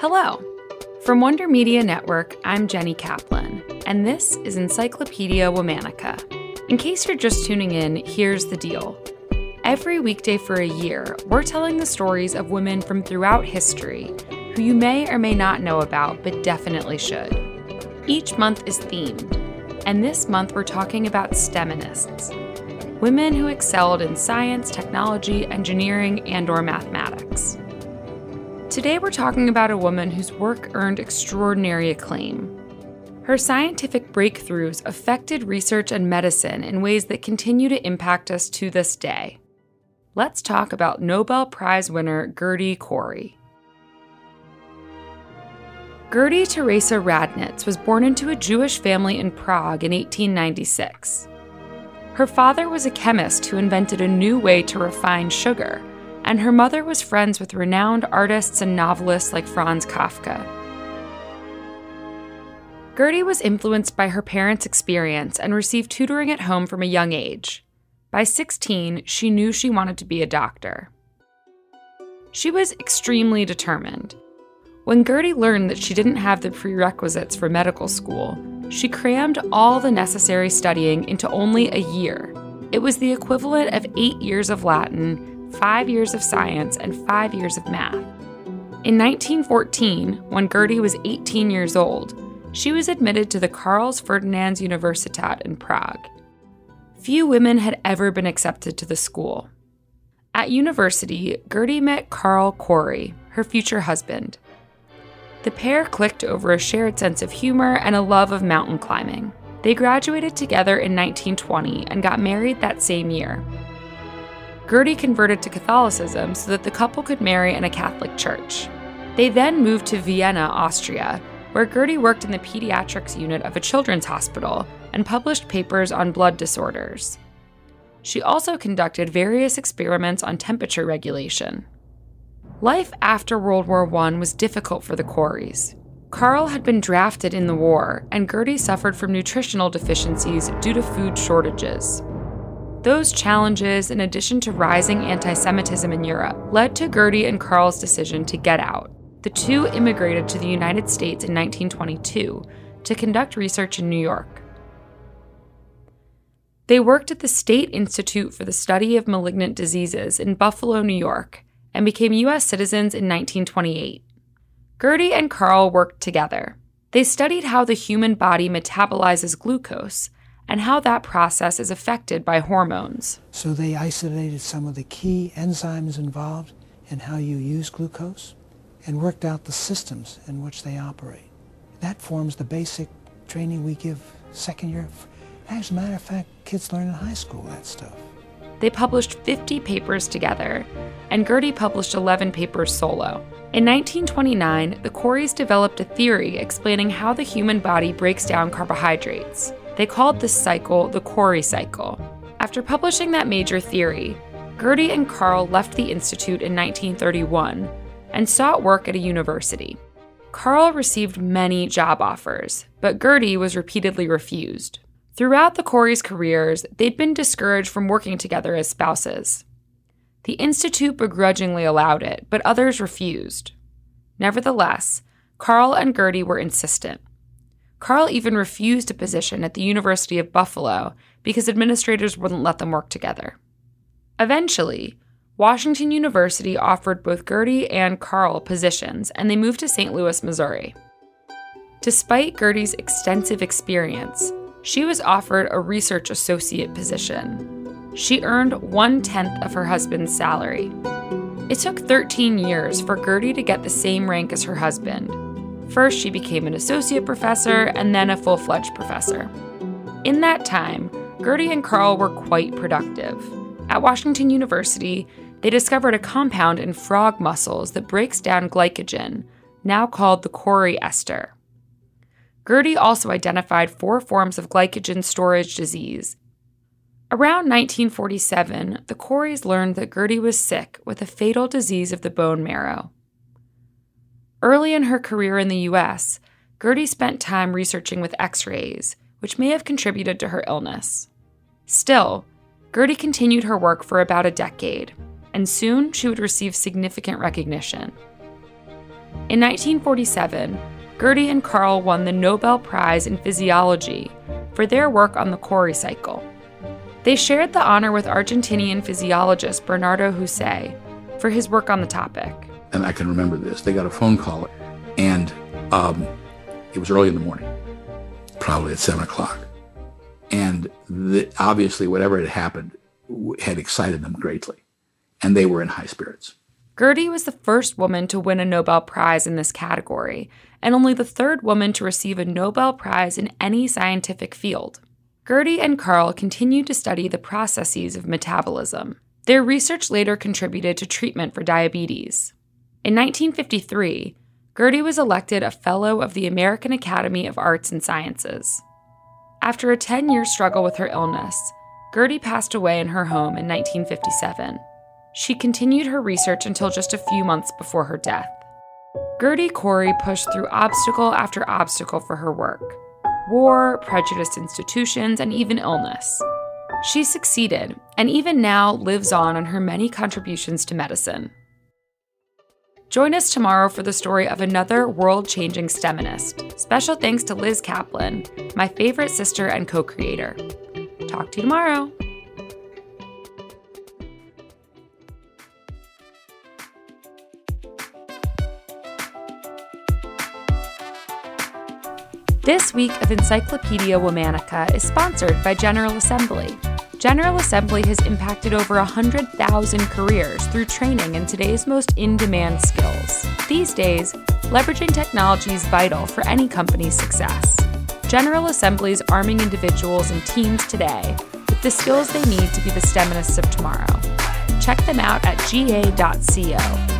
Hello. From Wonder Media Network, I'm Jenny Kaplan, and this is Encyclopedia Womanica. In case you're just tuning in, here's the deal. Every weekday for a year, we're telling the stories of women from throughout history who you may or may not know about, but definitely should. Each month is themed, and this month we're talking about STEMinists, women who excelled in science, technology, engineering, and or mathematics. Today we're talking about a woman whose work earned extraordinary acclaim. Her scientific breakthroughs affected research and medicine in ways that continue to impact us to this day. Let's talk about Nobel Prize winner Gerty Cori. Gerty Teresa Radnitz was born into a Jewish family in Prague in 1896. Her father was a chemist who invented a new way to refine sugar and her mother was friends with renowned artists and novelists like Franz Kafka. Gerty was influenced by her parents' experience and received tutoring at home from a young age. By 16, she knew she wanted to be a doctor. She was extremely determined. When Gerty learned that she didn't have the prerequisites for medical school, she crammed all the necessary studying into only a year. It was the equivalent of eight years of Latin five years of science, and five years of math. In 1914, when Gerty was 18 years old, she was admitted to the Karls Ferdinands Universitat in Prague. Few women had ever been accepted to the school. At university, Gerty met Carl Cori, her future husband. The pair clicked over a shared sense of humor and a love of mountain climbing. They graduated together in 1920 and got married that same year. Gerty converted to Catholicism so that the couple could marry in a Catholic church. They then moved to Vienna, Austria, where Gerty worked in the pediatrics unit of a children's hospital and published papers on blood disorders. She also conducted various experiments on temperature regulation. Life after World War I was difficult for the Coris. Carl had been drafted in the war, and Gerty suffered from nutritional deficiencies due to food shortages. Those challenges, in addition to rising anti Semitism in Europe, led to Gerty and Carl's decision to get out. The two immigrated to the United States in 1922 to conduct research in New York. They worked at the State Institute for the Study of Malignant Diseases in Buffalo, New York, and became U.S. citizens in 1928. Gerty and Carl worked together. They studied how the human body metabolizes glucose and how that process is affected by hormones. So they isolated some of the key enzymes involved in how you use glucose and worked out the systems in which they operate. That forms the basic training we give second year. As a matter of fact, kids learn in high school that stuff. They published 50 papers together, and Gerty published 11 papers solo. In 1929, the Coris developed a theory explaining how the human body breaks down carbohydrates. They called this cycle the Cori cycle. After publishing that major theory, Gerty and Carl left the Institute in 1931 and sought work at a university. Carl received many job offers, but Gerty was repeatedly refused. Throughout the Coris' careers, they'd been discouraged from working together as spouses. The Institute begrudgingly allowed it, but others refused. Nevertheless, Carl and Gerty were insistent. Carl even refused a position at the University of Buffalo because administrators wouldn't let them work together. Eventually, Washington University offered both Gerty and Carl positions, and they moved to St. Louis, Missouri. Despite Gerty's extensive experience, she was offered a research associate position. She earned one tenth of her husband's salary. It took 13 years for Gerty to get the same rank as her husband. First, she became an associate professor and then a full fledged professor. In that time, Gerty and Carl were quite productive. At Washington University, they discovered a compound in frog muscles that breaks down glycogen, now called the Cori ester. Gerty also identified four forms of glycogen storage disease. Around 1947, the Coris learned that Gerty was sick with a fatal disease of the bone marrow. Early in her career in the U.S., Gerty spent time researching with x rays, which may have contributed to her illness. Still, Gerty continued her work for about a decade, and soon she would receive significant recognition. In 1947, Gerty and Carl won the Nobel Prize in Physiology for their work on the Cori cycle. They shared the honor with Argentinian physiologist Bernardo Houssay for his work on the topic. And I can remember this. They got a phone call, and um, it was early in the morning, probably at 7 o'clock. And the, obviously, whatever had happened had excited them greatly and they were in high spirits. Gerty was the first woman to win a Nobel Prize in this category, and only the third woman to receive a Nobel Prize in any scientific field. Gerty and Carl continued to study the processes of metabolism. Their research later contributed to treatment for diabetes. In 1953, Gerty was elected a Fellow of the American Academy of Arts and Sciences. After a 10 year struggle with her illness, Gerty passed away in her home in 1957. She continued her research until just a few months before her death. Gerty Cori pushed through obstacle after obstacle for her work war, prejudiced institutions, and even illness. She succeeded, and even now lives on in her many contributions to medicine. Join us tomorrow for the story of another world changing STEMinist. Special thanks to Liz Kaplan, my favorite sister and co creator. Talk to you tomorrow. This week of Encyclopedia Womanica is sponsored by General Assembly. General Assembly has impacted over 100,000 careers through training in today's most in demand skills. These days, leveraging technology is vital for any company's success. General Assembly is arming individuals and teams today with the skills they need to be the STEMinists of tomorrow. Check them out at ga.co.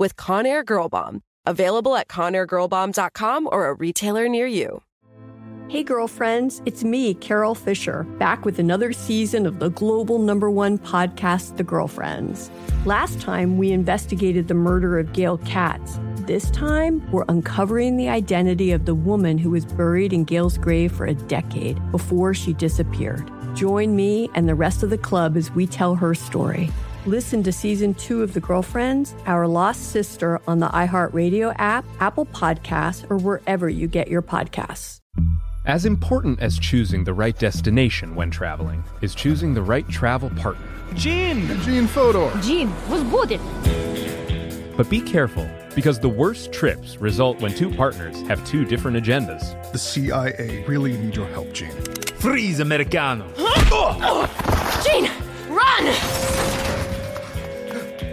with Conair Girl Bomb. Available at ConairGirlBomb.com or a retailer near you. Hey, girlfriends, it's me, Carol Fisher, back with another season of the global number one podcast, The Girlfriends. Last time, we investigated the murder of Gail Katz. This time, we're uncovering the identity of the woman who was buried in Gail's grave for a decade before she disappeared. Join me and the rest of the club as we tell her story. Listen to season two of The Girlfriends, Our Lost Sister on the iHeartRadio app, Apple Podcasts, or wherever you get your podcasts. As important as choosing the right destination when traveling is choosing the right travel partner. Gene! Gene Fodor! Gene, was good But be careful, because the worst trips result when two partners have two different agendas. The CIA really need your help, Gene. Freeze, Americano! Gene, oh! run!